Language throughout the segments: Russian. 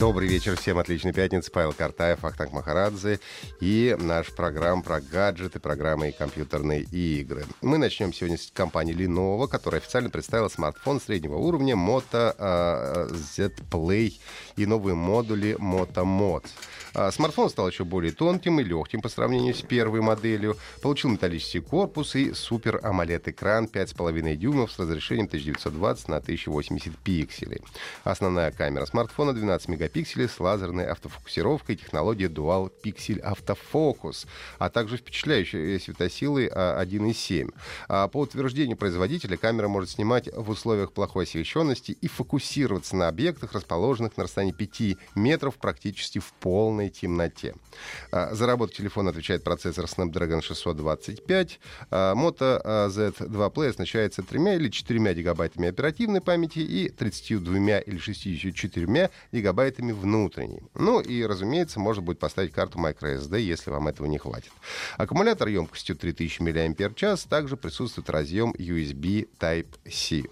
Добрый вечер всем, отличной пятницы. Павел Картаев, Ахтанг Махарадзе и наш программ про гаджеты, программы и компьютерные игры. Мы начнем сегодня с компании Lenovo, которая официально представила смартфон среднего уровня Moto uh, Z Play и новые модули Moto Mod. А, смартфон стал еще более тонким и легким по сравнению с первой моделью. Получил металлический корпус и супер AMOLED экран 5,5 дюймов с разрешением 1920 на 1080 пикселей. Основная камера смартфона 12 мегапикселей с лазерной автофокусировкой технологии Dual Pixel Autofocus, а также впечатляющей светосилой 1.7. А, по утверждению производителя, камера может снимать в условиях плохой освещенности и фокусироваться на объектах, расположенных на расстоянии 5 метров практически в полной темноте. А, за работу телефона отвечает процессор Snapdragon 625. А, Moto Z2 Play оснащается 3 или 4 гигабайтами оперативной памяти и 32 или 64 гигабайтами внутренней. Ну и, разумеется, можно будет поставить карту microSD, если вам этого не хватит. Аккумулятор емкостью 3000 мАч. Также присутствует разъем USB Type-C.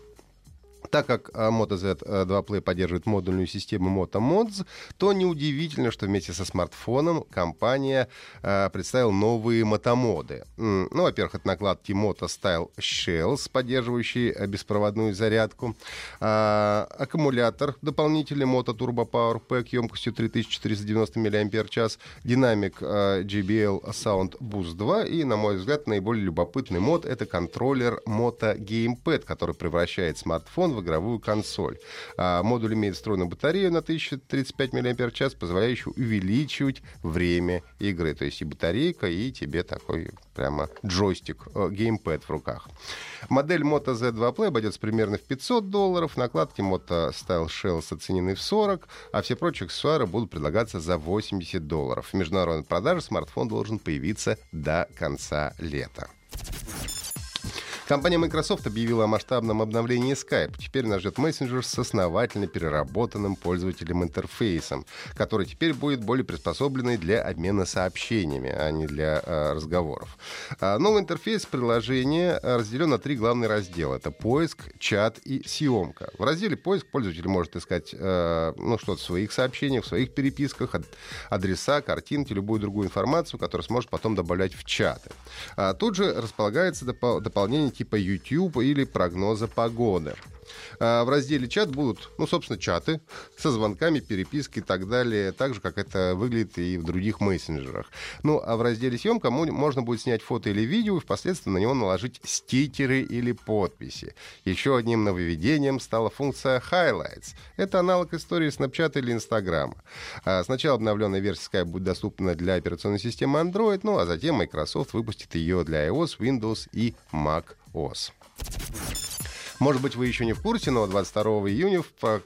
Так как а, Moto Z2 Play поддерживает модульную систему Moto Mods, то неудивительно, что вместе со смартфоном компания э, представила новые мотомоды. Ну, во-первых, это накладки Moto Style Shells, поддерживающие э, беспроводную зарядку. Э, аккумулятор дополнительный Moto Turbo Power Pack емкостью 3490 мАч. Динамик э, JBL Sound Boost 2. И, на мой взгляд, наиболее любопытный мод — это контроллер Moto Gamepad, который превращает смартфон в игровую консоль. А, модуль имеет встроенную батарею на 1035 мАч, позволяющую увеличивать время игры. То есть и батарейка, и тебе такой прямо джойстик, э, геймпэд в руках. Модель Moto Z2 Play обойдется примерно в 500 долларов. Накладки Moto Style Shells оценены в 40, а все прочие аксессуары будут предлагаться за 80 долларов. В международной продаже смартфон должен появиться до конца лета. Компания Microsoft объявила о масштабном обновлении Skype. Теперь нас ждет мессенджер с основательно переработанным пользователем интерфейсом, который теперь будет более приспособленный для обмена сообщениями, а не для э, разговоров. А новый интерфейс приложения разделен на три главные раздела. Это поиск, чат и съемка. В разделе поиск пользователь может искать э, ну, что-то в своих сообщениях, в своих переписках, адреса, картинки, любую другую информацию, которую сможет потом добавлять в чаты. А тут же располагается доп- дополнение типа YouTube или прогноза погоды. А, в разделе чат будут, ну, собственно, чаты со звонками, перепиской и так далее, так же, как это выглядит и в других мессенджерах. Ну, а в разделе съемка можно будет снять фото или видео и впоследствии на него наложить стикеры или подписи. Еще одним нововведением стала функция Highlights. Это аналог истории Snapchat или Instagram. А, сначала обновленная версия Skype будет доступна для операционной системы Android, ну, а затем Microsoft выпустит ее для iOS, Windows и Mac OS. Может быть, вы еще не в курсе, но 22 июня в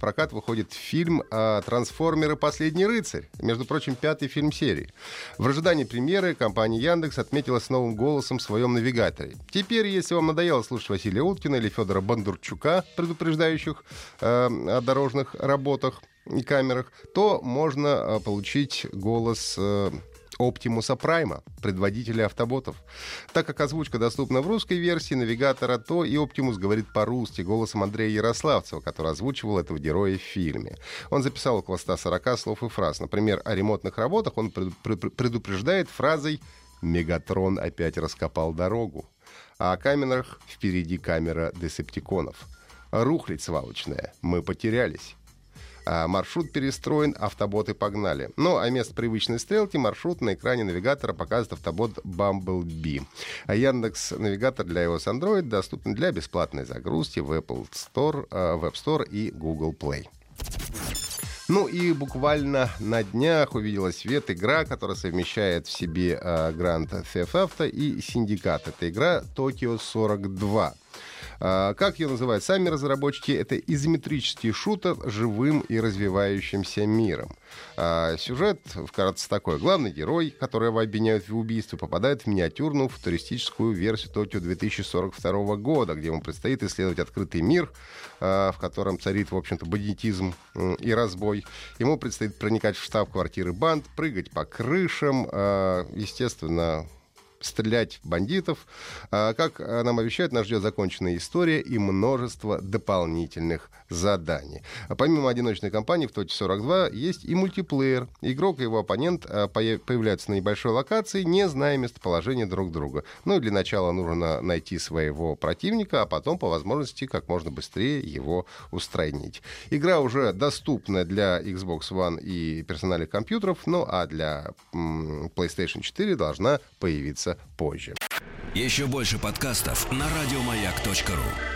прокат выходит фильм а, «Трансформеры. Последний рыцарь». Между прочим, пятый фильм серии. В ожидании премьеры компания Яндекс отметила с новым голосом в своем навигаторе. Теперь, если вам надоело слушать Василия Уткина или Федора Бондарчука, предупреждающих э, о дорожных работах и камерах, то можно а, получить голос э, Оптимуса Прайма, предводителя автоботов. Так как озвучка доступна в русской версии навигатора, то и Оптимус говорит по-русски голосом Андрея Ярославцева, который озвучивал этого героя в фильме. Он записал около 140 слов и фраз. Например, о ремонтных работах он предупреждает фразой «Мегатрон опять раскопал дорогу», а о камерах «Впереди камера десептиконов». «Рухлядь свалочная, мы потерялись». А, маршрут перестроен, автоботы погнали. Ну, а вместо привычной стрелки маршрут на экране навигатора показывает автобот Bumblebee. А Яндекс навигатор для iOS Android доступен для бесплатной загрузки в Apple Store, в App Store и Google Play. Ну и буквально на днях увидела свет игра, которая совмещает в себе Grand Theft Auto и Syndicate. Это игра Tokyo 42. А, как ее называют сами разработчики, это изометрический шутер с живым и развивающимся миром. А, сюжет вкратце такой. Главный герой, которого обвиняют в убийстве, попадает в миниатюрную футуристическую версию Токио 2042 года, где ему предстоит исследовать открытый мир, а, в котором царит, в общем-то, бандитизм и разбой. Ему предстоит проникать в штаб-квартиры банд, прыгать по крышам, естественно, стрелять бандитов. А, как нам обещают, нас ждет законченная история и множество дополнительных заданий. А помимо одиночной кампании в Тоте 42 есть и мультиплеер. Игрок и его оппонент а, появляются на небольшой локации, не зная местоположения друг друга. Ну и для начала нужно найти своего противника, а потом по возможности как можно быстрее его устранить. Игра уже доступна для Xbox One и персональных компьютеров, ну а для PlayStation 4 должна появиться позже. Еще больше подкастов на радиомаяк.ру